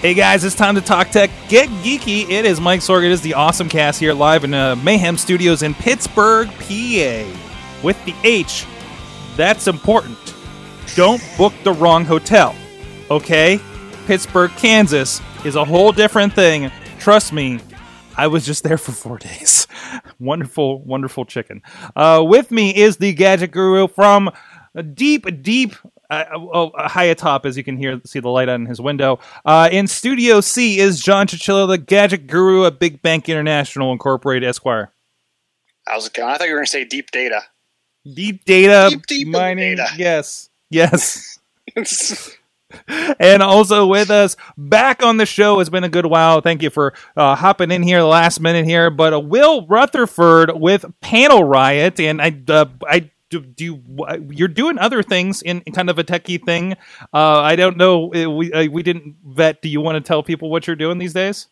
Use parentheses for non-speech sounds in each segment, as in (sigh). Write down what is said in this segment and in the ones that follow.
Hey guys, it's time to talk tech. Get geeky. It is Mike Sorg. It is the Awesome Cast here live in uh, Mayhem Studios in Pittsburgh, PA. With the H, that's important. Don't book the wrong hotel. Okay? Pittsburgh, Kansas is a whole different thing. Trust me, I was just there for four (laughs) days. wonderful, wonderful chicken. Uh, with me is the gadget guru from deep, deep, uh, oh, high atop, as you can hear, see the light on his window. Uh, in Studio C is John Chichillo, the gadget guru at Big Bank International Incorporated, Esquire. How's it going? I thought you were going to say deep data. Deep data Deep, deep mining. data. Yes, yes. (laughs) and also with us back on the show. It's been a good while. Thank you for uh, hopping in here last minute here. But uh, Will Rutherford with Panel Riot, and I, uh, I do, do you, uh, you're doing other things in, in kind of a techie thing. Uh, I don't know. uh, We uh, we didn't vet. Do you want to tell people what you're doing these days?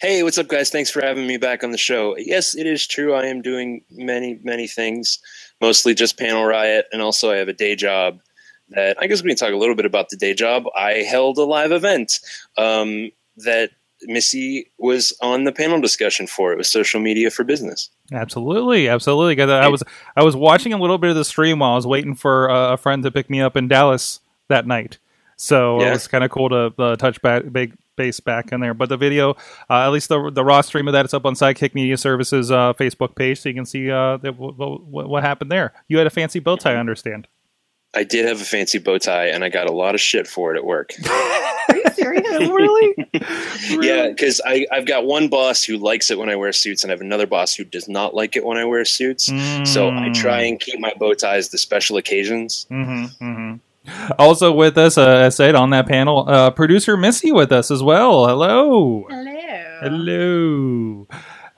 Hey, what's up, guys? Thanks for having me back on the show. Yes, it is true. I am doing many, many things, mostly just Panel Riot, and also I have a day job that I guess we can talk a little bit about the day job. I held a live event um, that Missy was on the panel discussion for. It was social media for business. Absolutely, absolutely. I was I was watching a little bit of the stream while I was waiting for uh, a friend to pick me up in Dallas that night. So it was kind of cool to uh, touch back big base back in there. But the video, uh, at least the the raw stream of that, it's up on Sidekick Media Services uh, Facebook page, so you can see uh, what, what happened there. You had a fancy bow tie, I understand. I did have a fancy bow tie, and I got a lot of shit for it at work. (laughs) Are you serious? (laughs) really? Yeah, because I've got one boss who likes it when I wear suits, and I have another boss who does not like it when I wear suits. So I Mm. try and keep my bow ties to special occasions. hmm hmm Also with us, uh, as said on that panel, uh, producer Missy with us as well. Hello. Hello. Hello.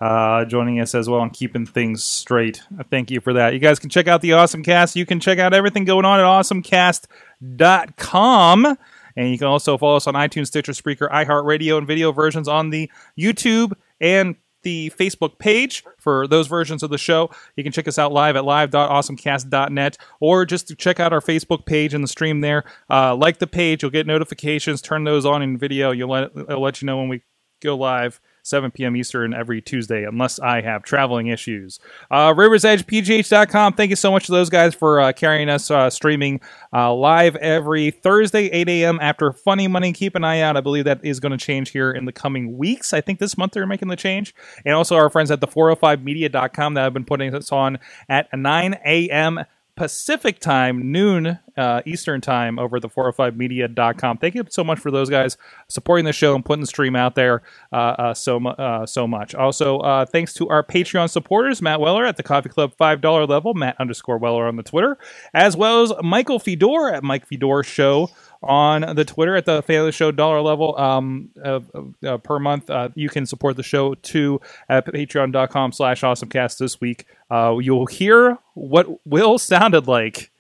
Uh, joining us as well and keeping things straight. Thank you for that. You guys can check out the Awesome Cast. You can check out everything going on at awesomecast.com. And you can also follow us on iTunes, Stitcher, Spreaker, iHeartRadio, and video versions on the YouTube and the Facebook page for those versions of the show. You can check us out live at live.awesomecast.net or just check out our Facebook page and the stream there. Uh, like the page, you'll get notifications. Turn those on in video. You'll let, it'll let you know when we go live 7 p.m. Eastern every Tuesday, unless I have traveling issues. Uh, RiversEdgePGH.com. Thank you so much to those guys for uh, carrying us uh, streaming uh, live every Thursday, 8 a.m. after Funny Money. Keep an eye out. I believe that is going to change here in the coming weeks. I think this month they're making the change. And also our friends at the 405media.com that have been putting us on at 9 a.m. Pacific time, noon uh, Eastern time over the 405media.com. Thank you so much for those guys supporting the show and putting the stream out there uh, uh, so, uh, so much. Also, uh, thanks to our Patreon supporters, Matt Weller at the Coffee Club $5 level, Matt underscore Weller on the Twitter, as well as Michael Fedor at Mike Fedor Show on the Twitter at the the show dollar level um, uh, uh, per month. Uh, you can support the show too at patreon.com slash awesomecast this week. Uh, you'll hear what Will sounded like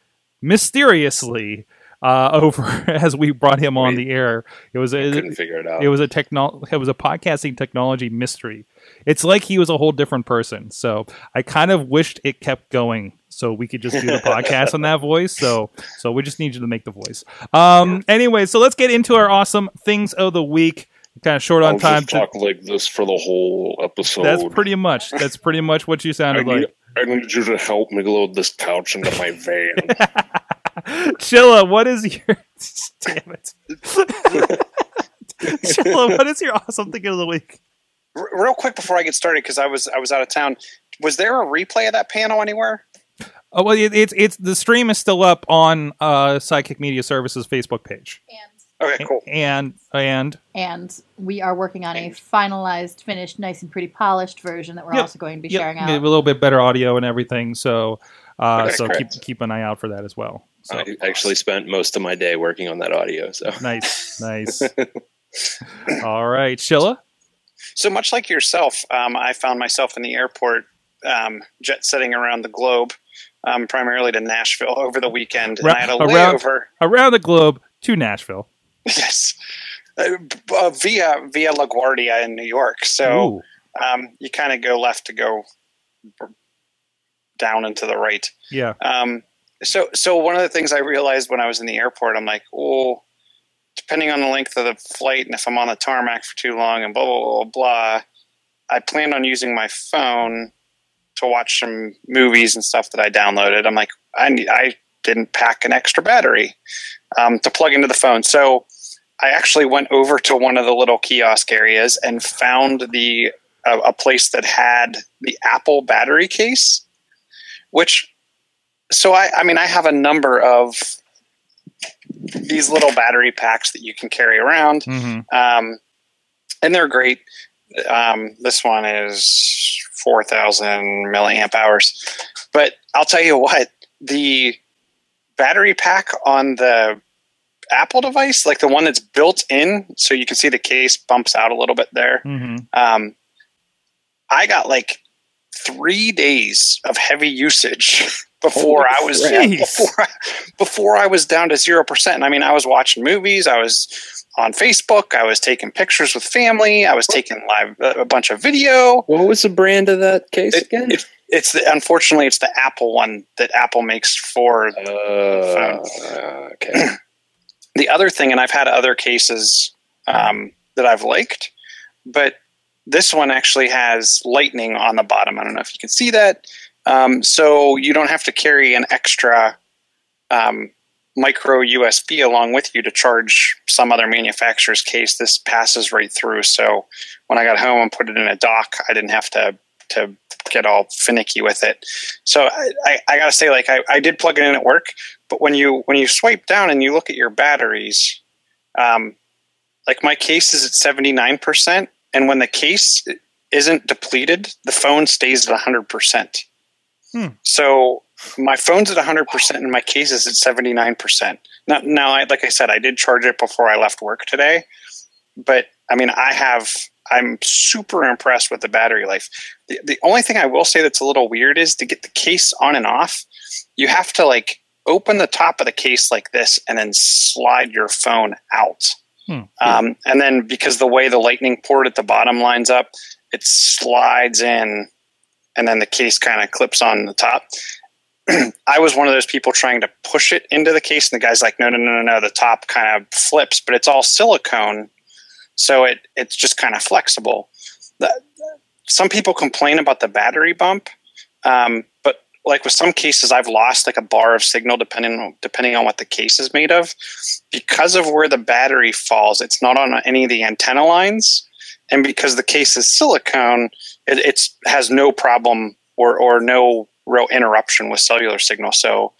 mysteriously uh, (laughs) over as we brought him on Wait. the air. It was I a, couldn't figure it out. it was a techno it was a podcasting technology mystery. It's like he was a whole different person. So I kind of wished it kept going so we could just do the podcast on that (laughs) voice. So so we just need you to make the voice. Um anyway, so let's get into our awesome things of the week. Kind of short on I'll time. to- talk like this for the whole episode. that's pretty much that's pretty much what you (laughs) I sounded need, like. I need you to help me load this couch into my van. Chilla, what is your (laughs) damn it? (laughs) Chilla, what is your awesome thing of the week? Real quick before I get started, because I was I was out of town. Was there a replay of that panel anywhere? Oh well, it, it's it's the stream is still up on uh, Sidekick Media Services Facebook page. And Okay, cool. And and and we are working on a finalized, finished, nice and pretty polished version that we're Yep. also going to be yep, sharing out. a little bit better audio and everything. So uh, Okay, so great. keep keep an eye out for that as well. So I actually spent most of my day working on that audio. So nice, nice. (laughs) All right, Shilla. So much like yourself, um, I found myself in the airport, um, jet setting around the globe, um, primarily to Nashville over the weekend, and Ra- I had a around- layover. Around the globe to Nashville. (laughs) Yes, uh, uh, via via LaGuardia in New York. So um, you kind of go left to go down and to the right. yeah. Um, so, so one of the things I realized when I was in the airport, I'm like, oh, depending on the length of the flight and if I'm on the tarmac for too long and blah blah blah blah, I planned on using my phone to watch some movies and stuff that I downloaded. I'm like, I need, I didn't pack an extra battery um, to plug into the phone, so I actually went over to one of the little kiosk areas and found the a, a place that had the Apple battery case, which so I, I mean I have a number of these little battery packs that you can carry around, hmm um, and they're great. Um, this one is four thousand milliamp hours, but I'll tell you what the battery pack on the Apple device, like the one that's built in, so you can see the case bumps out a little bit there. hmm Um, I got like three days of heavy usage before Holy I was crap. before, before I was down to zero percent. I mean, I was watching movies. I was on Facebook. I was taking pictures with family. I was taking live a bunch of video. what was the brand of that case It- again? it- it's the, unfortunately it's the Apple one that Apple makes for uh, okay. (clears throat) the other thing, and I've had other cases um, that I've liked, but this one actually has lightning on the bottom. I don't know if you can see that. Um, so you don't have to carry an extra um, micro USB along with you to charge some other manufacturer's case. This passes right through. So when I got home and put it in a dock, I didn't have to to get all finicky with it. So I, I, I got to say, like I, I did plug it in at work, but when you when you swipe down and you look at your batteries, um, like my case is at seventy nine percent, and when the case isn't depleted, the phone stays at hundred percent. Hmm. So my phone's at hundred percent, and my case is at seventy nine percent. Now, now, I, like I said, I did charge it before I left work today, but I mean, I have. I'm super impressed with the battery life. The, the only thing I will say that's a little weird is to get the case on and off, you have to like open the top of the case like this and then slide your phone out. Hmm. Um, and then because the way the lightning port at the bottom lines up, it slides in and then the case kind of clips on the top. (clears throat) I was one of those people trying to push it into the case, and the guy's like, no, no, no, no, no. The top kind of flips, but it's all silicone. So it, it's just kind of flexible. The, some people complain about the battery bump, um, but like with some cases, I've lost like a bar of signal depending depending on what the case is made of. Because of where the battery falls, it's not on any of the antenna lines, and because the case is silicone, it it's, has no problem or or no real interruption with cellular signal. So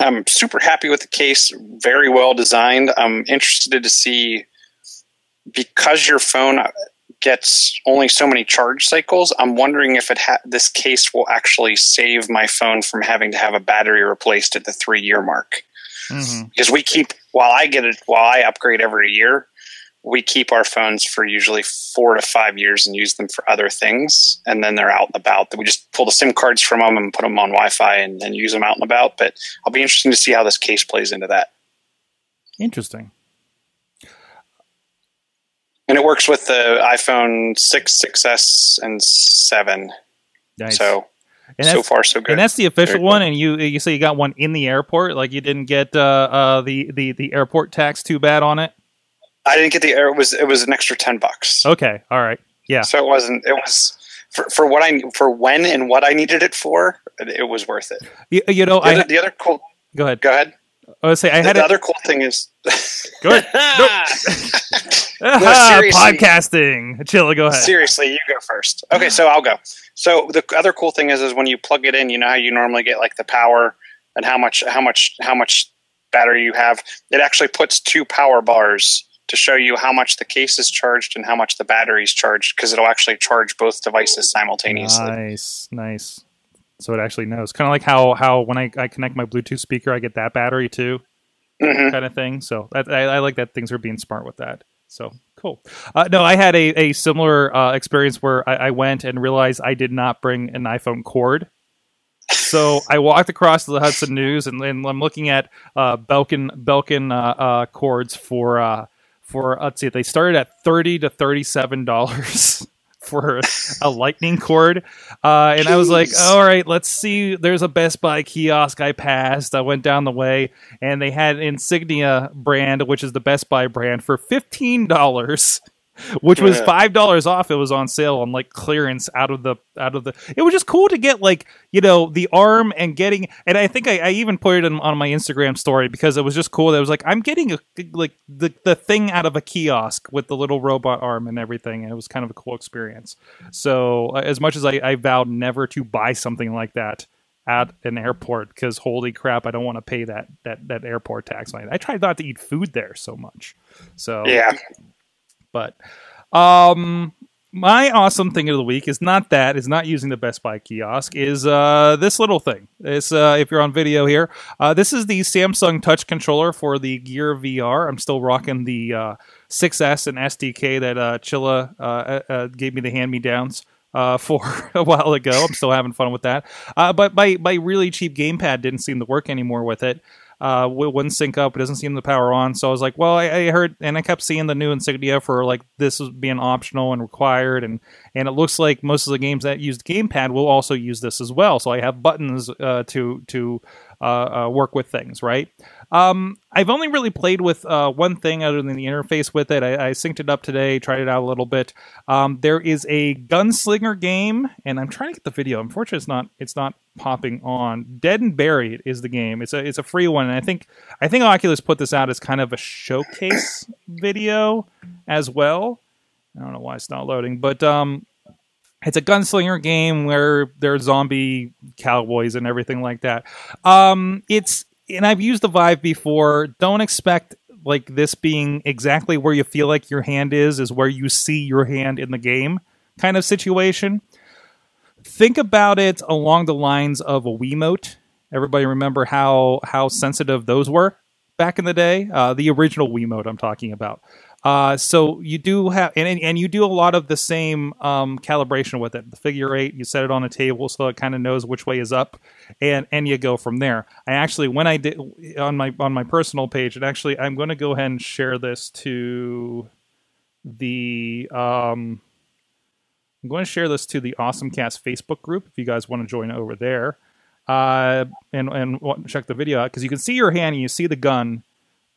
I'm super happy with the case. Very well designed. I'm interested to see because your phone gets only so many charge cycles. I'm wondering if it ha- this case will actually save my phone from having to have a battery replaced at the three year mark. hmm Because we keep while I get it while I upgrade every year, we keep our phones for usually four to five years and use them for other things, and then they're out and about. We just pull the SIM cards from them and put them on Wi-Fi and, and use them out and about. But I'll be interesting to see how this case plays into that. Interesting. And it works with the iPhone 6, 6S, and 7. Nice. So, and so far, so good. and that's the official one. And you you say you got one in the airport, like you didn't get uh, uh, the the the airport tax too bad on it. I didn't get the air. It was, it was an extra 10 bucks. Okay, all right, yeah. So it wasn't, it was for, for what I, for when and what I needed it for, it, it was worth it. You, you know, The, I other, the other cool, go ahead. go ahead. I would say I had the it. other cool thing is, (laughs) Go ahead. (laughs) (laughs) Seriously. podcasting. Chilla, go ahead. Seriously, you go first. Okay, so I'll go. So the other cool thing is, is when you plug it in, you know how you normally get like the power and how much, how much, how much battery you have. It actually puts two power bars to show you how much the case is charged and how much the battery is charged because it'll actually charge both devices simultaneously. Nice, nice. So it actually knows. Kind of like how how when I, I connect my Bluetooth speaker, I get that battery too, Mhm. kind of thing. So I, I like that things are being smart with that. So cool. Uh, no, I had a, a similar uh, experience where I, I went and realized I did not bring an iPhone cord. So (laughs) I walked across to the Hudson News and, and I'm looking at uh, Belkin Belkin uh, uh, cords for uh, for let's see, they started at thirty to thirty seven dollars (laughs) for a lightning cord, uh, and I was like, all right, let's see. There's a Best Buy kiosk I passed. I went down the way, and they had Insignia brand, which is the Best Buy brand, for fifteen dollars. Which was five dollars off. It was on sale on like clearance out of the out of the. It was just cool to get like you know the arm and getting. And I think I, I even put it on, on my Instagram story because it was just cool. That it was like I'm getting a, like the the thing out of a kiosk with the little robot arm and everything, and it was kind of a cool experience. So uh, as much as I, I vowed never to buy something like that at an airport because holy crap, I don't want to pay that that that airport tax. I, I tried not to eat food there so much. So Yeah. But um my awesome thing of the week is not that is not using the best buy kiosk is uh this little thing it's uh if you're on video here uh this is the samsung touch controller for the gear vr i'm still rocking the uh 6s and sdk that uh chilla uh, uh, uh gave me the hand me downs uh, for (laughs) a while ago. I'm still having fun with that. Uh, but my, my really cheap gamepad didn't seem to work anymore with it uh, wouldn't sync up. It doesn't seem to power on. So I was like, well, I, I heard, and I kept seeing the new Insignia for like this is being optional and required, and and it looks like most of the games that use gamepad will also use this as well. So I have buttons uh, to to uh, uh, work with things, right? Um, I've only really played with uh, one thing other than the interface with it. I, I synced it up today, tried it out a little bit. Um, there is a gunslinger game, and I'm trying to get the video. Unfortunately, it's not it's not popping on. Dead and Buried is the game. It's a it's a free one, and I think I think Oculus put this out as kind of a showcase (laughs) video as well. I don't know why it's not loading, but um, it's a gunslinger game where there are zombie cowboys and everything like that. Um, it's and I've used the Vive before. Don't expect like this being exactly where you feel like your hand is is where you see your hand in the game kind of situation. Think about it along the lines of a Wiimote. Everybody remember how how sensitive those were back in the day? Uh, the original Wiimote I'm talking about. Uh, so you do have, and, and you do a lot of the same um, calibration with it. The figure eight, you set it on a table so it kind of knows which way is up, and and you go from there. I actually, when I did on my on my personal page, and actually, I'm going to go ahead and share this to the. Um, I'm going to share this to the Awesome Cast Facebook group if you guys want to join over there, uh, and and check the video out because you can see your hand and you see the gun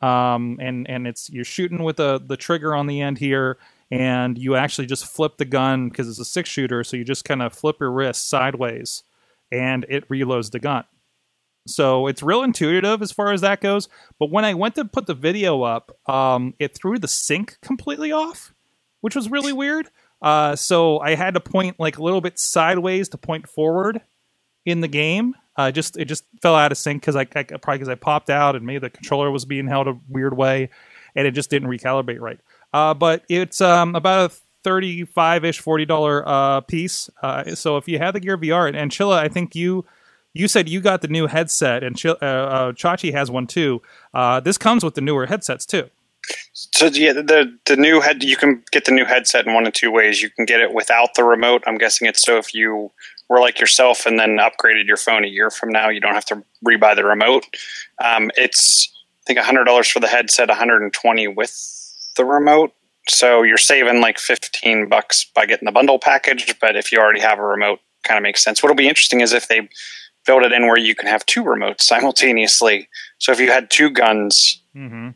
um, and and it's you're shooting with the the trigger on the end here, and you actually just flip the gun because it's a six shooter, so you just kind of flip your wrist sideways, and it reloads the gun. So it's real intuitive as far as that goes. But when I went to put the video up, um, it threw the sync completely off, which was really weird. Uh, so I had to point like a little bit sideways to point forward in the game. Uh, just it just fell out of sync because I, I probably because I popped out and maybe the controller was being held a weird way, and it just didn't recalibrate right. Uh, but it's um, about a thirty-five ish, forty dollar uh, piece. Uh, so if you have the Gear VR and, and Chilla, I think you you said you got the new headset, and Chil- uh, uh, Chachi has one too. Uh, this comes with the newer headsets too. So yeah, the the new head you can get the new headset in one of two ways. You can get it without the remote. I'm guessing it's so if you were like yourself and then upgraded your phone a year from now, you don't have to rebuy the remote. Um, it's I think hundred dollars for the headset, 120 with the remote. So you're saving like 15 bucks by getting the bundle package. But if you already have a remote, kind of makes sense. What'll be interesting is if they build it in where you can have two remotes simultaneously. So if you had two guns Mm-hmm.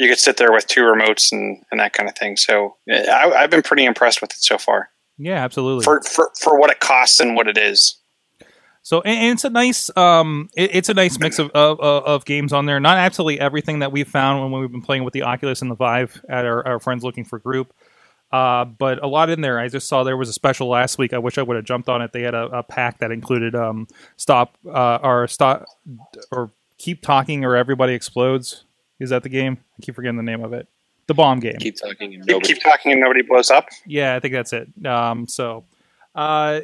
You could sit there with two remotes and, and that kind of thing. So I, I've been pretty impressed with it so far Yeah, absolutely. for, for for what it costs and what it is. So and, and it's a nice um it, it's a nice mix of, of of of games on there. Not absolutely everything that we've found when we've been playing with the Oculus and the Vive at our, our friends looking for group. Uh, but a lot in there. I just saw there was a special last week. I wish I would have jumped on it. They had a, a pack that included um stop uh or stop or keep talking or everybody explodes. Is that the game? I keep forgetting the name of it. The bomb game. Keep talking and Keep, nobody. keep talking and nobody blows up. Yeah, I think that's it. Um, so, uh,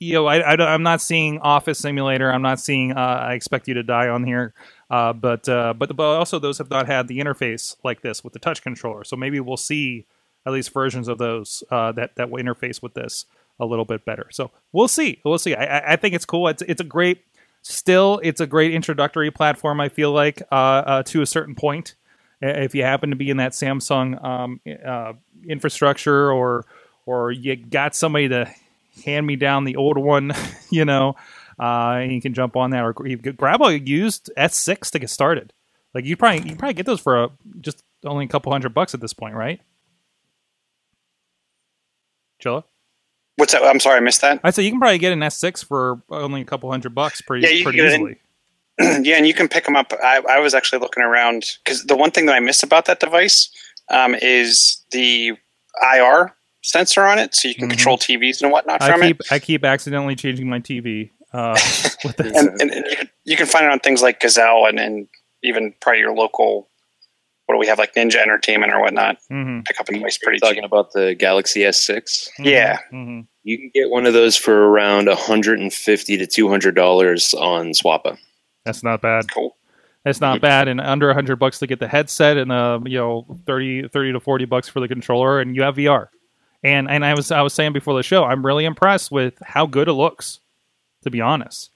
you know, I, I, am not seeing Office Simulator. I'm not seeing uh, I Expect You to Die on here. Uh, but, uh, but but also those have not had the interface like this with the touch controller. So maybe we'll see at least versions of those uh, that that will interface with this a little bit better. So we'll see. We'll see. I, I- I think it's cool. It's it's a great. Still, it's a great introductory platform. I feel like uh, uh, to a certain point, if you happen to be in that Samsung um, uh, infrastructure or or you got somebody to hand me down the old one, (laughs) you know, uh, and you can jump on that or grab a used S6 to get started. Like you probably you probably get those for a, just only a couple hundred bucks at this point, right? Chilla? What's that? I'm sorry, I missed that. I say you can probably get an S6 for only a couple hundred bucks pretty Yeah, pretty easily. (clears throat) yeah, and you can pick them up. I, I was actually looking around because the one thing that I miss about that device um, is the IR sensor on it, so you can Mhm. control TVs and whatnot I from keep it. I keep accidentally changing my TV. Uh, (laughs) with this. And, and, and you, can, you can find it on things like Gazelle and, and even probably your local. What do we have like Ninja Entertainment or whatnot? hmm Pick up a device pretty talking cheap. about the Galaxy S6. Yeah. hmm You can get one of those for around 150 to 200 dollars on Swappa. That's not bad. Cool. That's not bad. And under a hundred bucks to get the headset, and uh, you know, 30, 30 to forty bucks for the controller, and you have VR. And and I was I was saying before the show, I'm really impressed with how good it looks. To be honest,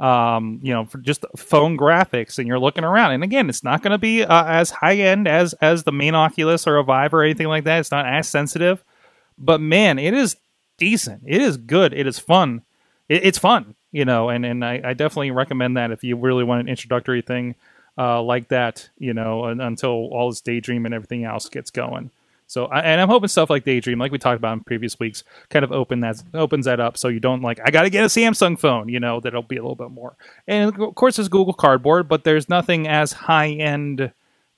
um, you know, for just phone graphics, and you're looking around, and again, it's not going to be uh, as high end as as the main Oculus or a Vive or anything like that. It's not as sensitive, but man, it is decent. It is good. It is fun. It, it's fun, you know, and and I, I definitely recommend that if you really want an introductory thing uh, like that, you know, until all this daydream and everything else gets going. So, and I'm hoping stuff like daydream, like we talked about in previous weeks, kind of open that opens that up, so you don't like I got to get a Samsung phone, you know, that'll be a little bit more. And of course, there's Google Cardboard, but there's nothing as high end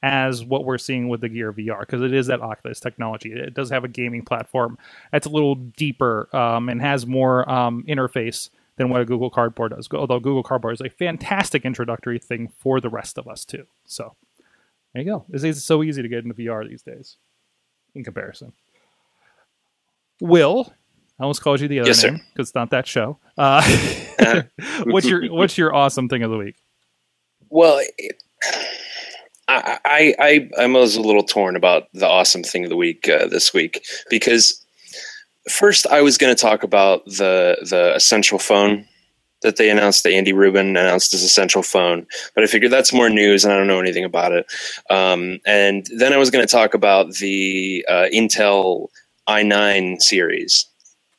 as what we're seeing with the Gear VR because it is that Oculus technology. It does have a gaming platform that's a little deeper um, and has more um, interface than what a Google Cardboard does. Although Google Cardboard is a fantastic introductory thing for the rest of us too. So there you go. It's, it's so easy to get into VR these days in comparison. Will, I almost called you the other Yes, name because it's not that show. Uh, (laughs) what's your what's your awesome thing of the week? Well, it, I, I, I am was a little torn about the awesome thing of the week uh, this week because first I was going to talk about the the essential phone that they announced that Andy Rubin announced as essential phone, but I figured that's more news and I don't know anything about it. Um, and then I was going to talk about the uh, Intel i9 series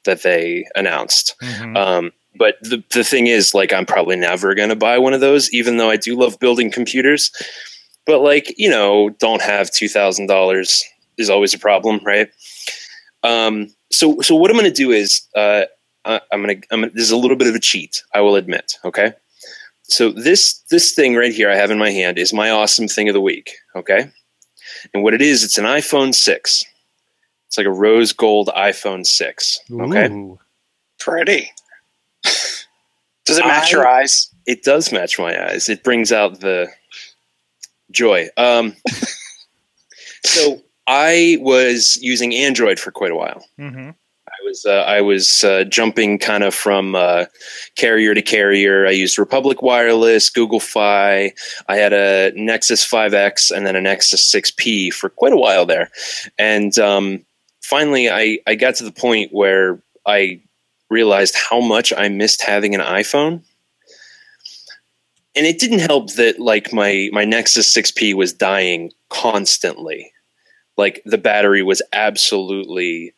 that they announced. Mhm. Um, but the, the thing is, like, I'm probably never going to buy one of those, even though I do love building computers. But, like, you know, don't have $2,000 is always a problem, right? Um, so, so what I'm going to do is, uh, I, I'm going to, I'm gonna, this is a little bit of a cheat, I will admit. Okay. So this, this thing right here I have in my hand is my awesome thing of the week. Okay. And what it is, it's an iPhone 6. It's like a rose gold iPhone 6. Okay. Ooh. Pretty. Does it match I- your eyes? it does match my eyes. It brings out the joy. Um, (laughs) so I was using Android for quite a while. Mhm. I was uh, I was uh, jumping kind of from uh, carrier to carrier. I used Republic Wireless, Google Fi. I had a Nexus 5X and then a Nexus 6P for quite a while there, and um, finally I I got to the point where I realized how much I missed having an iPhone. And it didn't help that like my my Nexus 6P was dying constantly. Like the battery was absolutely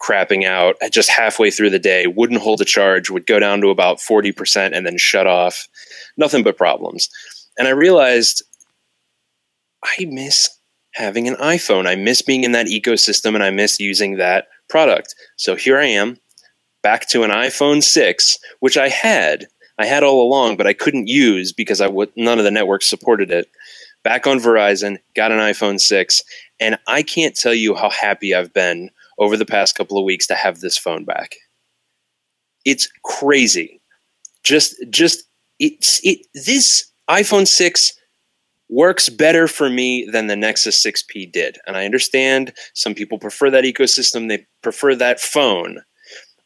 crapping out just halfway through the day, wouldn't hold a charge, would go down to about 40% and then shut off. Nothing but problems. And I realized I miss having an iPhone. I miss being in that ecosystem and I miss using that product. So here I am, back to an iPhone 6, which I had. I had all along, but I couldn't use because I would none of the networks supported it. Back on Verizon, got an iPhone 6, and I can't tell you how happy I've been over the past couple of weeks to have this phone back. It's crazy. Just just it's it this iPhone 6 works better for me than the Nexus 6P did. And I understand some people prefer that ecosystem, they prefer that phone.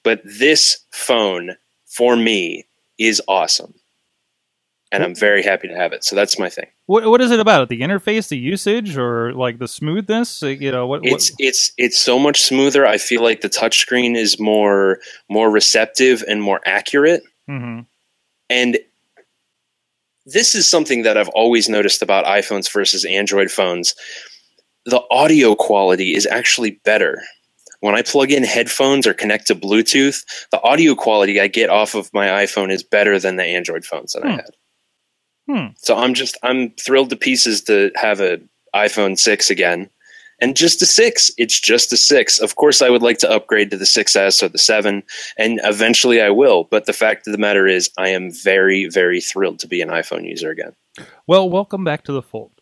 But this phone for me is awesome. And I'm mm-hmm. very happy to have it. So that's my thing. What what is it about? The interface, the usage, or like the smoothness? You know what? what It's it's it's so much smoother. I feel like the touchscreen is more more receptive and more accurate. Mhm. And this is something that I've always noticed about iPhones versus Android phones. The audio quality is actually better. When I plug in headphones or connect to Bluetooth, the audio quality I get off of my iPhone is better than the Android phones that I Hmm. had. Hmm. So I'm just I'm thrilled to pieces to have a iPhone 6 again. And just a 6, it's just a 6. Of course I would like to upgrade to the 6S or the 7 and eventually I will, but the fact of the matter is I am very very thrilled to be an iPhone user again. Well, welcome back to the fold.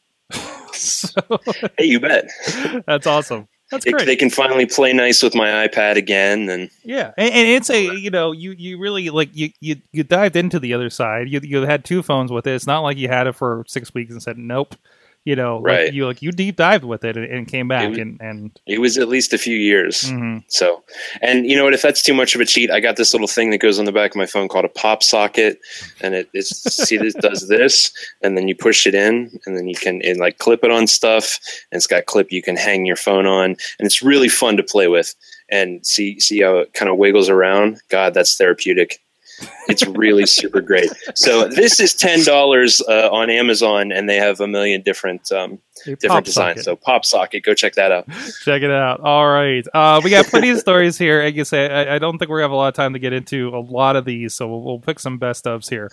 so, (laughs) Hey, you bet. (laughs) that's awesome. That's They, great. they can finally play nice with my iPad again and Yeah, and, and it's a you know you you really like you you you dived into the other side. You you had two phones with it. It's not like you had it for six weeks and said nope. You know, like, Right. you like you deep dived with it and, and came back was- and and it was at least a few years. mhm. So, and you know what? If that's too much of a cheat, I got this little thing that goes on the back of my phone called a pop socket, and it it's see this does this, and then you push it in, and then you can and like clip it on stuff, and it's got clip you can hang your phone on, and it's really fun to play with and see see how it kind of wiggles around. God, that's therapeutic. It's really super great. So this is ten dollars uh, on Amazon, and they have a million different um, different designs. socket. So pop socket, go check that out. Check it out. All right. Uh, we got plenty of stories here. You say, I, I don't think to have a lot of time to get into a lot of these, so we'll, we'll pick some best ofs here.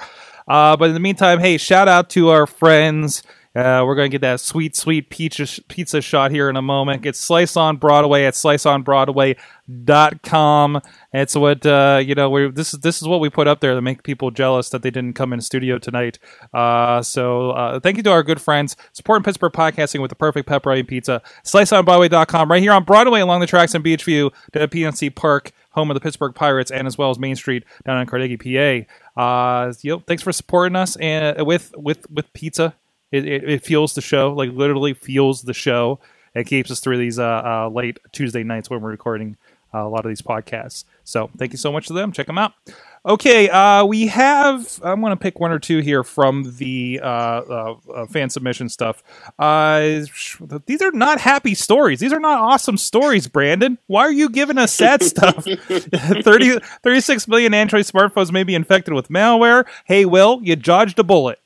Uh, but in the meantime, hey, shout out to our friends. Uh, we're going to get that sweet, sweet pizza, pizza shot here in a moment. Get Slice on Broadway at sliceonbroadway.com. It's what, uh, you know, we're, this is, this is what we put up there to make people jealous that they didn't come in studio tonight. Uh, so, uh, thank you to our good friends supporting Pittsburgh podcasting with the perfect pepperoni pizza. Sliceonbroadway.com right here on Broadway along the tracks in Beechview to PNC Park, home of the Pittsburgh Pirates, and as well as Main Street down in Carnegie, PA. Uh, you know, thanks for supporting us and with, with, with pizza. It, it, it fuels the show, like literally fuels the show. It keeps us through these uh, uh, late Tuesday nights when we're recording uh, a lot of these podcasts. So thank you so much to them. Check them out. Okay, uh, we have. I'm going to pick one or two here from the uh, uh, uh, fan submission stuff. Uh, sh- these are not happy stories. These are not awesome stories, Brandon. Why are you giving us sad (laughs) stuff? (laughs) 30, 36 million Android smartphones may be infected with malware. Hey, Will, you dodged a bullet.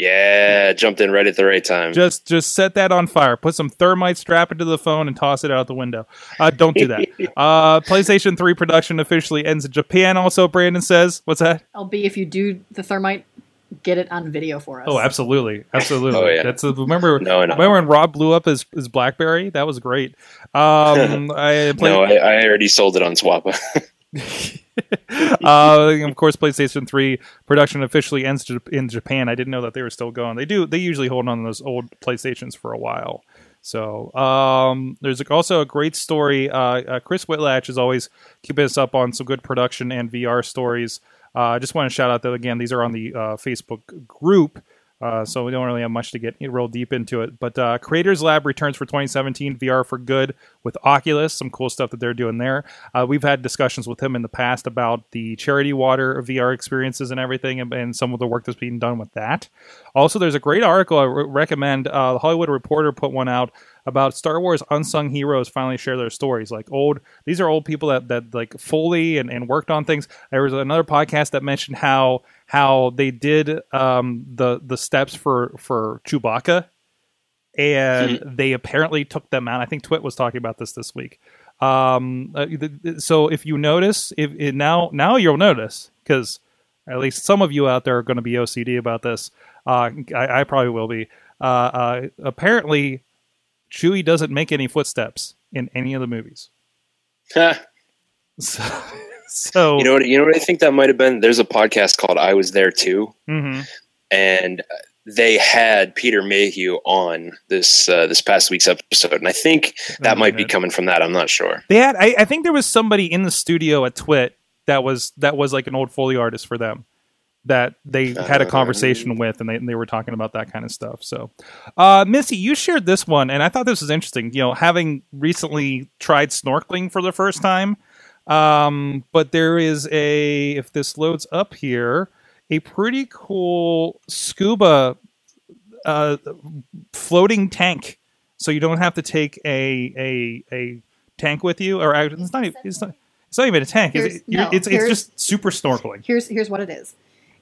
Yeah, jumped in right at the right time. Just just set that on fire. Put some thermite, strap it to the phone, and toss it out the window. Uh, don't do that. (laughs) uh, PlayStation 3 production officially ends in Japan. Also, Brandon says, "What's that?" LB, if you do the thermite, get it on video for us. Oh, absolutely, (laughs) absolutely. Oh, yeah. That's a, remember. (laughs) No, no. remember when Rob blew up his, his BlackBerry? That was great. Um, I played, no, I, I already sold it on Swappa. (laughs) uh, of course, PlayStation 3 production officially ends in Japan. I didn't know that they were still going. They do. They usually hold on to those old PlayStations for a while. So um, there's also a great story. Uh, uh, Chris Whitlatch is always keeping us up on some good production and VR stories. Uh, I just want to shout out that again. These are on the uh, Facebook group. Uh, so we don't really have much to get real deep into it. But uh, Creators Lab returns for 2017 VR for good with Oculus. Some cool stuff that they're doing there. Uh, we've had discussions with him in the past about the charity water VR experiences and everything, and, and some of the work that's being done with that. Also, there's a great article I re- recommend. Uh, the Hollywood Reporter put one out about Star Wars unsung heroes finally share their stories. Like old, these are old people that that like fully and, and worked on things. There was another podcast that mentioned how how they did um, the the steps for for Chewbacca, and they apparently took them out. I think Twit was talking about this this week. Um, uh, so if you notice, if it, now now you'll notice because at least some of you out there are going to be OCD about this. Uh, I, I probably will be. Uh, uh, apparently, Chewie doesn't make any footsteps in any of the movies. (laughs) So, (laughs) so you know what? You know what I think that might have been. There's a podcast called "I Was There Too," mhm. and they had Peter Mayhew on this uh, this past week's episode, and I think that might be coming from that. I'm not sure. they had. I, I think there was somebody in the studio at Twit that was that was like an old foley artist for them. that they had a conversation with, and they, and they were talking about that kind of stuff. So, uh, Missy, you shared this one, and I thought this was interesting. You know, having recently tried snorkeling for the first time, um, but there is a if this loads up here, a pretty cool scuba uh, floating tank, so you don't have to take a a a tank with you, or it's not even, it's not. It's not even a tank. Here's- you're- no, it's, it's just super snorkeling. Here's here's what it is.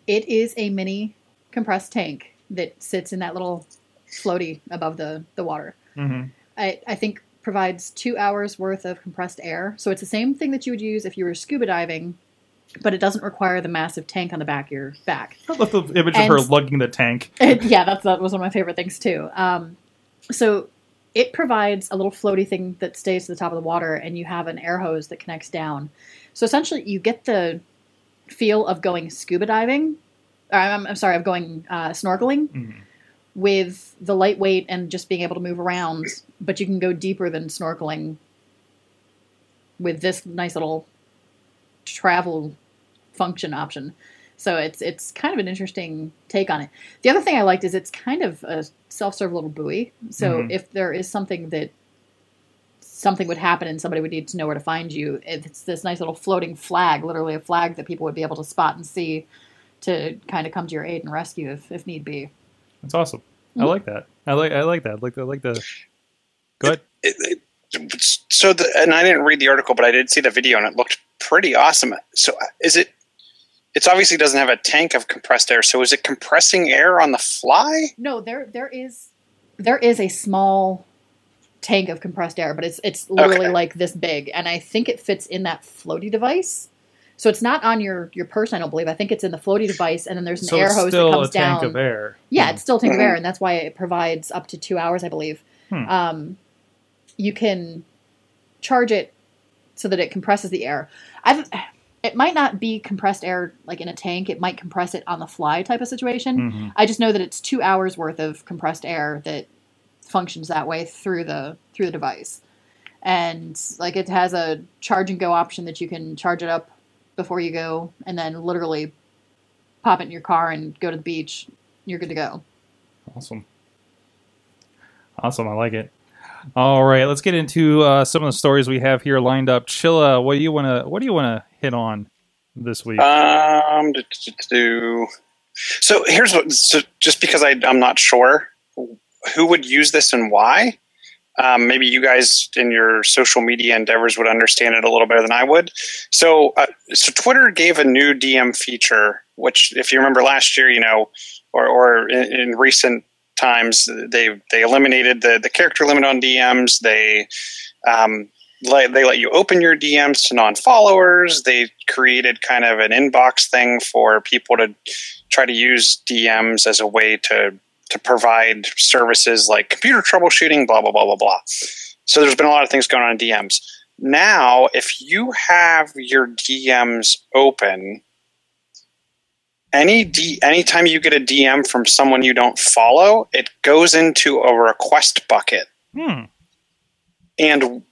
It is a mini compressed tank that sits in that little floaty above the the water. Mhm. I, I think provides two hours worth of compressed air. So it's the same thing that you would use if you were scuba diving, but it doesn't require the massive tank on the back of your back. I love the image of her lugging the tank. (laughs) And yeah, that's that was one of my favorite things too. Um, so it provides a little floaty thing that stays to the top of the water, and you have an air hose that connects down. So essentially, you get the feel of going scuba diving. Or I'm, I'm sorry, of going uh, snorkeling Mhm. With the lightweight and just being able to move around. But you can go deeper than snorkeling with this nice little travel function option. So it's it's kind of an interesting take on it. The other thing I liked is it's kind of a self-serve little buoy. So Mhm. if there is something that something would happen and somebody would need to know where to find you, it's this nice little floating flag, literally a flag that people would be able to spot and see to kind of come to your aid and rescue if, if need be. That's awesome. I like that. I like I like that. I like the, I like the. Go ahead. It- it- so the and I didn't read the article, but I did see the video, and it looked pretty awesome. So uh, is it? It's obviously doesn't have a tank of compressed air. So is it compressing air on the fly? No, there there is there is a small tank of compressed air, but it's it's literally Okay. like this big, and I think it fits in that floaty device. So it's not on your your person, I don't believe. I think it's in the floaty device, and then there's an So air it's hose that still comes a tank down. of air. Yeah, it's still a tank of air, and that's why it provides up to two hours, I believe. Hmm. Um, you can charge it so that it compresses the air. I've, it might not be compressed air like in a tank. It might compress it on the fly type of situation. Mhm. I just know that it's two hours worth of compressed air that functions that way through the through the device, and like it has a charge and go option that you can charge it up before you go, and then literally pop it in your car and go to the beach. You're good to go. Awesome. Awesome. I like it. All right, let's get into uh, some of the stories we have here lined up. Chilla, what do you want to what do you want to hit on this week? Um, do, do, do. So here's what. So just because I, I'm not sure who would use this and why, um, maybe you guys in your social media endeavors would understand it a little better than I would. So, uh, so Twitter gave a new DM feature, which, if you remember last year, you know, or, or in, in recent times, they they eliminated the the character limit on DMs. They um, let, they let you open your DMs to non-followers. They created kind of an inbox thing for people to try to use DMs as a way to to provide services like computer troubleshooting, blah blah blah blah blah. So there's been a lot of things going on in DMs. Now, if you have your DMs open, any D, anytime you get a DM from someone you don't follow, it goes into a request bucket hmm. and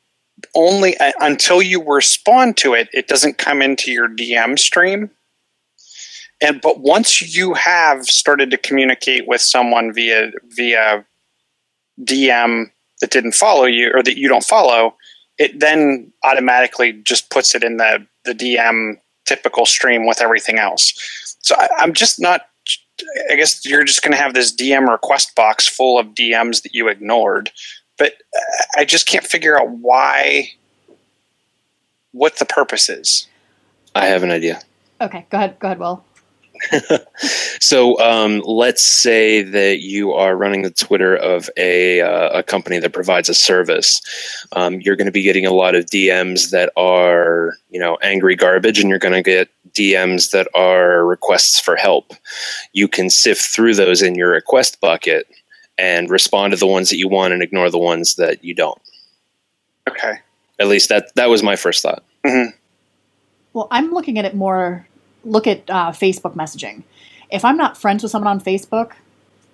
only uh, until you respond to it it doesn't come into your dm stream and but once you have started to communicate with someone via via dm that didn't follow you or that you don't follow it then automatically just puts it in the the dm typical stream with everything else so I, i'm just not i guess you're just going to have this dm request box full of dms that you ignored but I just can't figure out why, what the purpose is. I have an idea. Okay, go ahead. Go ahead, Will. (laughs) So um, let's say that you are running the Twitter of a uh, a company that provides a service. Um, you're going to be getting a lot of DMs that are you know angry garbage, and you're going to get DMs that are requests for help. You can sift through those in your request bucket and respond to the ones that you want and ignore the ones that you don't. Okay. At least that that was my first thought. Well, I'm looking at it more. Look at uh, Facebook messaging. If I'm not friends with someone on Facebook,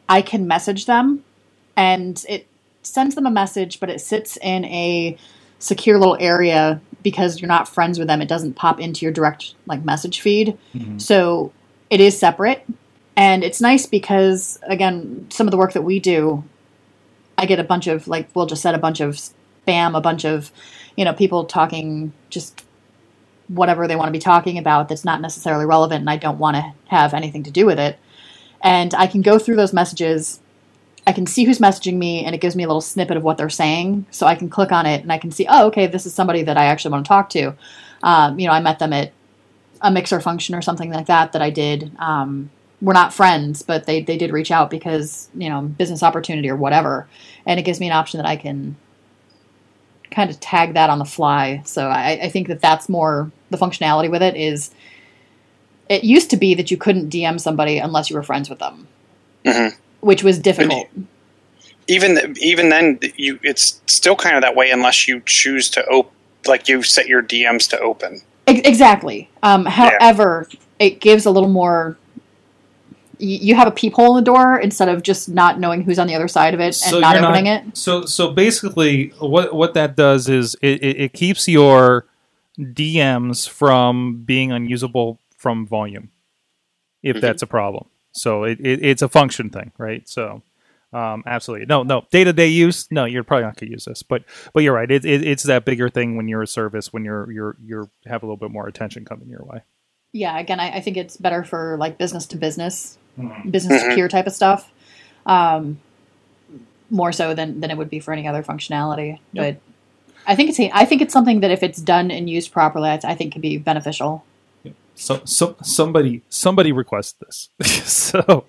I can message them, and it sends them a message, but it sits in a secure little area because you're not friends with them. It doesn't pop into your direct like message feed. Mhm. So it is separate, and it's nice because again, some of the work that we do, I get a bunch of like we'll just said a bunch of spam, a bunch of you know people talking just whatever they want to be talking about that's not necessarily relevant, and I don't want to have anything to do with it. And I can go through those messages. I can see who's messaging me, and it gives me a little snippet of what they're saying. So I can click on it, and I can see, oh, okay, this is somebody that I actually want to talk to. Um, you know, I met them at a mixer function or something like that that I did. Um, we're not friends, but they, they did reach out because, you know, business opportunity or whatever. And it gives me an option that I can kind of tag that on the fly. So I, I think that that's more the functionality with it is it used to be that you couldn't DM somebody unless you were friends with them, Mhm. which was difficult. even even then you it's still kind of that way unless you choose to open like you set your DMs to open. Exactly. Um, however, it gives a little more. You have a peephole in the door instead of just not knowing who's on the other side of it and So not opening not- it. So so basically, what what that does is it, it, it keeps your DMs from being unusable from volume, if Mhm. that's a problem. So it, it it's a function thing, right? So. Um, absolutely. No, no. Day to day use. No, you're probably not going to use this, but but you're right. It, it, it's that bigger thing when you're a service, when you're you're you're have a little bit more attention coming your way. Yeah, again, I, I think it's better for like business to business, Mhm. business to Mhm. peer type of stuff, um, more so than than it would be for any other functionality. But I think it's I think it's something that if it's done and used properly, I, think can be beneficial. so, so somebody somebody request this. (laughs) So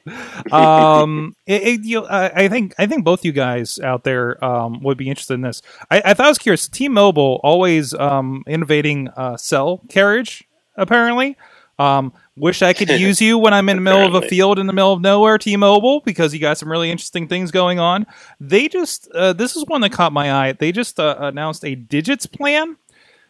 um it, it, you I, I think i think both you guys out there um would be interested in this. I, I thought i was curious. T-mobile always um innovating uh cell carriage apparently um wish i could use you when i'm in the middle of a field in the middle of nowhere t-mobile because you got some really interesting things going on. They just uh, this is one that caught my eye. They just uh, announced a digits plan.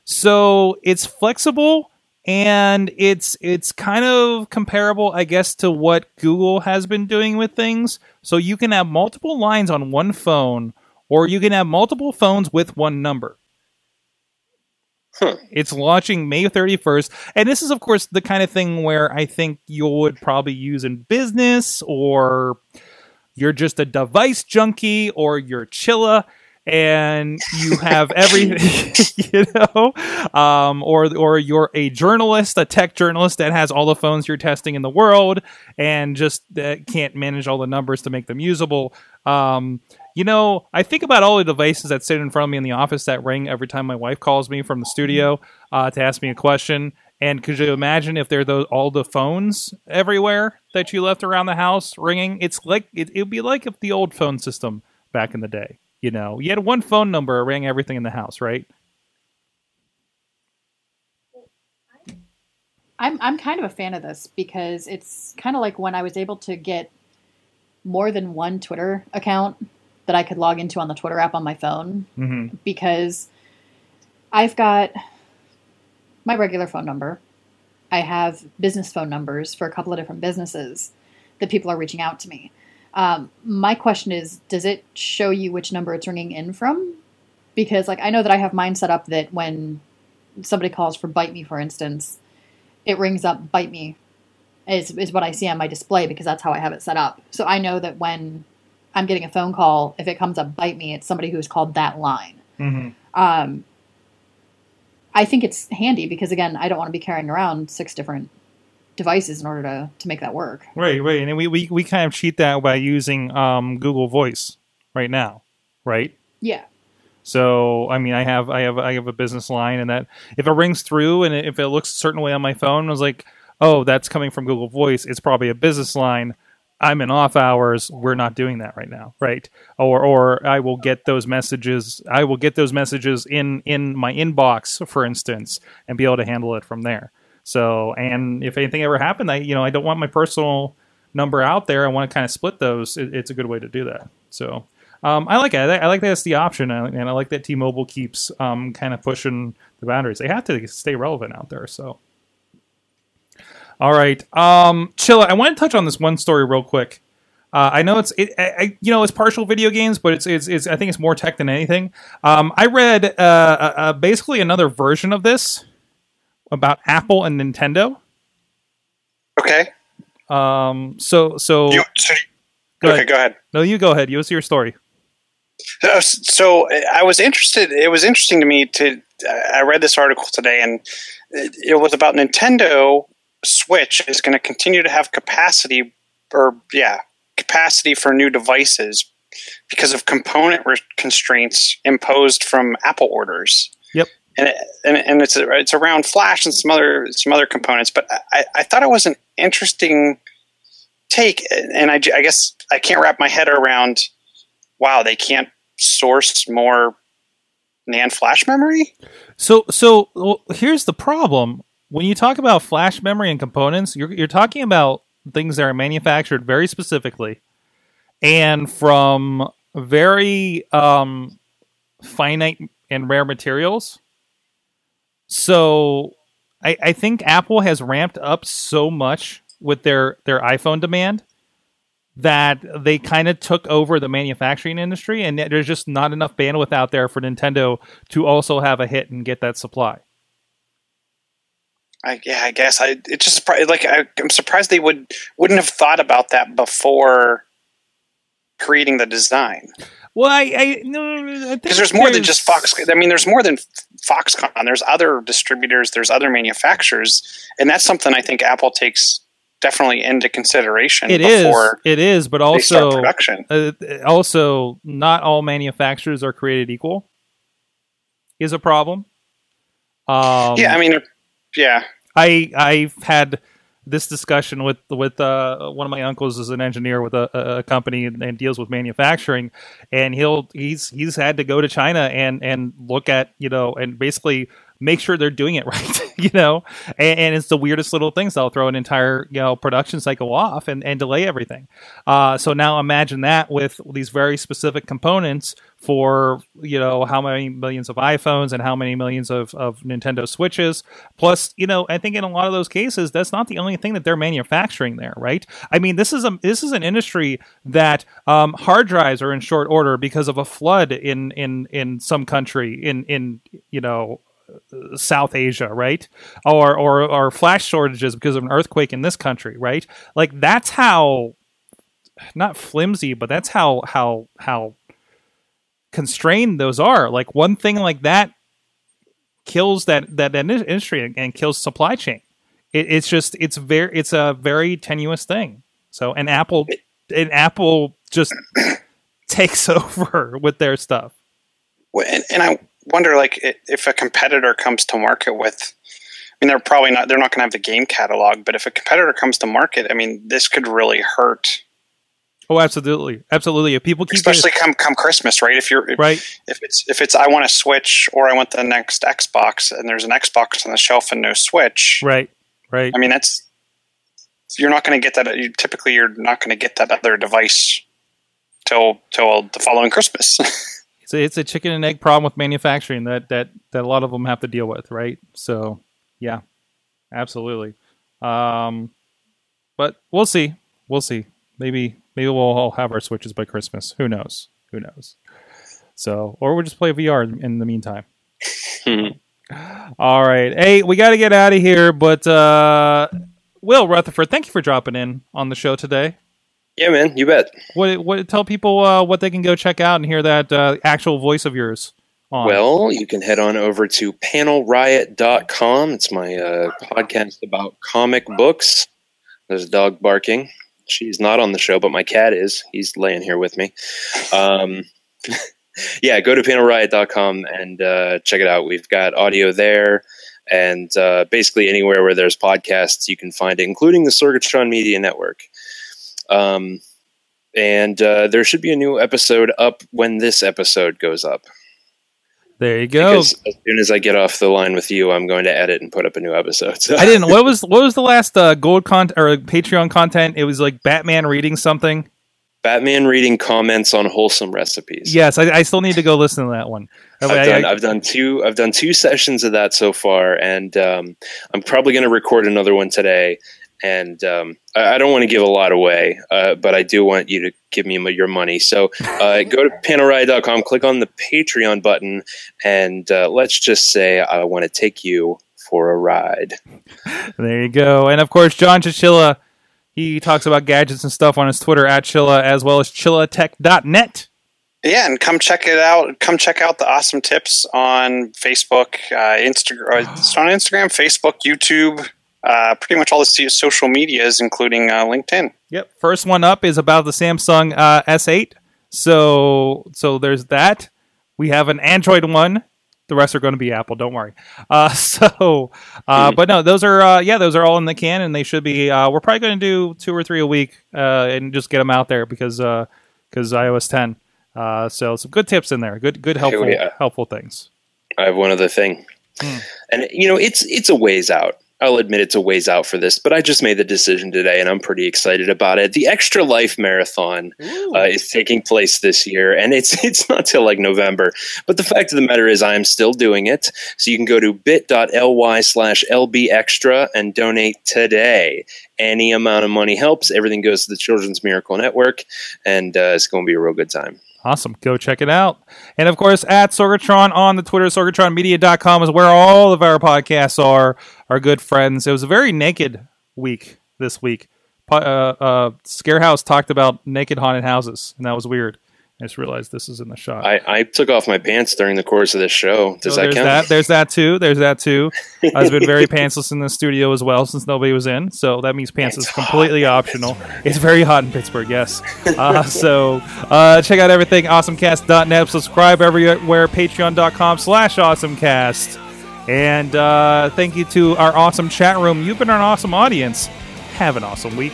So it's flexible and it's it's kind of comparable i guess to what google has been doing with things. So you can have multiple lines on one phone or you can have multiple phones with one number Huh. it's launching may 31st and this is of course the kind of thing where i think you would probably use in business or you're just a device junkie or you're chilla and you have (laughs) everything (laughs) you know um, or or you're a journalist a tech journalist that has all the phones you're testing in the world and just uh, can't manage all the numbers to make them usable um, you know i think about all the devices that sit in front of me in the office that ring every time my wife calls me from the studio uh, to ask me a question and could you imagine if they're those all the phones everywhere that you left around the house ringing? It's like it, it'd be like if the old phone system back in the day. You know, you had one phone number, it rang everything in the house, right? I'm I'm kind of a fan of this because it's kind of like when I was able to get more than one Twitter account that I could log into on the Twitter app on my phone Mm-hmm. because I've got my regular phone number. I have business phone numbers for a couple of different businesses that people are reaching out to me. Um, my question is, does it show you which number it's ringing in from? Because like I know that I have mine set up that when somebody calls for Bite Me, for instance, it rings up Bite Me is is what I see on my display because that's how I have it set up. So I know that when I'm getting a phone call, if it comes up Bite Me, it's somebody who's called that line. Mm-hmm. Um, I think it's handy because again, I don't want to be carrying around six different devices in order to to make that work. Right, right. And we, we, we kind of cheat that by using um, Google Voice right now, right? Yeah. So I mean, I have I have I have a business line, and that if it rings through and if it looks a certain way on my phone, I was like, oh, that's coming from Google Voice. It's probably a business line. I'm in off hours. We're not doing that right now, right? Or or I will get those messages. I will get those messages in in my inbox, for instance, and be able to handle it from there. So, and if anything ever happened, I you know I don't want my personal number out there. I want to kind of split those. It, it's a good way to do that. So. Um, I like it. I like that it's the option, and I like that T-Mobile keeps um, kind of pushing the boundaries. They have to stay relevant out there. So, all right, um, Chilla. I want to touch on this one story real quick. Uh, I know it's it, I, you know it's partial video games, but it's, it's it's I think it's more tech than anything. Um, I read uh, uh, uh, basically another version of this about Apple and Nintendo. Okay. Um, so so You, so, go okay, ahead. go ahead. No, you go ahead. You see your story. Uh, So I was interested. It was interesting to me to. I read this article today, and it was about Nintendo Switch is going to continue to have capacity, or yeah, capacity for new devices because of component re- constraints imposed from Apple orders. Yep. And it, and, and it's it's around Flash and some other some other components, but I, I thought it was an interesting take, and I, I guess I can't wrap my head around. Wow, they can't source more NAND flash memory. So so well, here's the problem. When you talk about flash memory and components, you're you're talking about things that are manufactured very specifically and from very um, finite and rare materials. So I, I think Apple has ramped up so much with their, their iPhone demand that they kind of took over the manufacturing industry, and there's just not enough bandwidth out there for Nintendo to also have a hit and get that supply. I, yeah, I guess I. It just like I, I'm surprised they would wouldn't have thought about that before creating the design. Well, I, I no, Because there's more than just Fox. I mean, there's more than Foxconn. There's other distributors. There's other manufacturers, and that's something I think Apple takes definitely into consideration It is, before it is, but also, production. uh, also, not all manufacturers are created equal. Is a problem. Um, yeah, I mean, yeah, I I've had this discussion with with uh, one of my uncles is an engineer with a, a- company and, and deals with manufacturing, and he'll he's he's had to go to China and and look at you know and basically make sure they're doing it (laughs) right, you know, and, and it's the weirdest little things. They'll throw an entire you know production cycle off and and delay everything. Uh, so now imagine that with these very specific components for you know how many millions of iPhones and how many millions of, of Nintendo Switches. Plus, you know, I think in a lot of those cases, that's not the only thing that they're manufacturing there, right? I mean, this is a this is an industry that um, hard drives are in short order because of a flood in in in some country in in you know. South Asia, right? Or, or or flash shortages because of an earthquake in this country, right? Like that's how not flimsy, but that's how how how constrained those are. Like one thing like that kills that that, that industry and, kills supply chain. It, it's just it's very it's a very tenuous thing. So and Apple and Apple just (coughs) takes (laughs) over with their stuff. Well, and, and I wonder, like, if a competitor comes to market with, I mean, they're probably not, they're not going to have the game catalog, but if a competitor comes to market, I mean, this could really hurt, Oh, absolutely, absolutely. If people keep especially come come Christmas, right? If you're, right, if it's if it's I want a Switch or I want the next Xbox, and there's an Xbox on the shelf and no Switch, right, right. I mean, that's you're not going to get that. You, typically, you're not going to get that other device till till the following Christmas. (laughs) it's a, it's a chicken and egg problem with manufacturing that that that a lot of them have to deal with, right? So, yeah, absolutely. Um, but we'll see. We'll see. Maybe maybe we'll all have our switches by Christmas. Who knows? Who knows? So, or we'll just play VR in the meantime. (laughs) All right. Hey, we got to get out of here, but uh, Will Rutherford, thank you for dropping in on the show today. Yeah, man, you bet. What, what tell people uh, what they can go check out and hear that uh, actual voice of yours on. Well, you can head on over to panelriot.com. It's my uh, podcast about comic books. There's a dog barking. She's not on the show, but my cat is. He's laying here with me. Um, (laughs) yeah, go to panelriot.com and uh, check it out. We've got audio there. And uh, basically, anywhere where there's podcasts, you can find it, including the Sorgatron Media Network. Um, and uh, there should be a new episode up when this episode goes up. there you go. Because as soon as I get off the line with you, I'm going to edit and put up a new episode. So I didn't. What was (laughs) what was the last uh, gold content or Patreon content? It was like Batman reading something. Batman reading comments on wholesome recipes. Yes, I, I still need to go listen to that one. I've I- done, I- I've done two. I've done two sessions of that so far, and um, I'm probably going to record another one today. And um, I, I don't want to give a lot away, uh, but I do want you to give me your money. So uh, (laughs) go to panelriot.com, click on the Patreon button, and uh, let's just say I want to take you for a ride. there you go. And of course, John Chichilla, He talks about gadgets and stuff on his Twitter at Chilla as well as chillatech.net. Yeah, and come check it out. Come check out the awesome tips on Facebook, uh, Instagram. It's on Instagram, Facebook, YouTube, uh, pretty much all the social medias, including uh, LinkedIn. Yep. First one up is about the Samsung uh, S8. So so there's that. We have an Android one. The rest are going to be Apple. Don't worry. Uh, (laughs) so, uh, but no, those are uh, yeah, those are all in the can, and they should be. Uh, we're probably going to do two or three a week, uh, and just get them out there because because iOS 10. Uh, so some good tips in there. Good good helpful yeah. helpful things. I have one other thing, and you know it's it's a ways out. I'll admit it's a ways out for this, but I just made the decision today, and I'm pretty excited about it. The Extra Life Marathon uh, is taking place this year, and it's (laughs) it's not till like November. But the fact of the matter is, I am still doing it. So you can go to bit.ly slash lb extra and donate today. Any amount of money helps. Everything goes to the Children's Miracle Network, and uh, it's going to be a real good time. Awesome. Go check it out. And of course, at Sorgatron on the Twitter, sorgatronmedia.com is where all of our podcasts are, our good friends. It was a very naked week this week. Uh, uh, Scarehouse talked about naked haunted houses, and that was weird. I just realized this is in the shot. I, I took off my pants during the course of this show. Does So that there's count? that. There's that too. There's that too. (laughs) I've been very pantsless in the studio as well since nobody was in. So that means pants is completely optional. It's very hot in Pittsburgh. Yes. Uh, (laughs) so uh, check out everything awesomecast.net. Subscribe everywhere. Patreon.com slash awesomecast. And uh, thank you to our awesome chat room. You've been an awesome audience. Have an awesome week.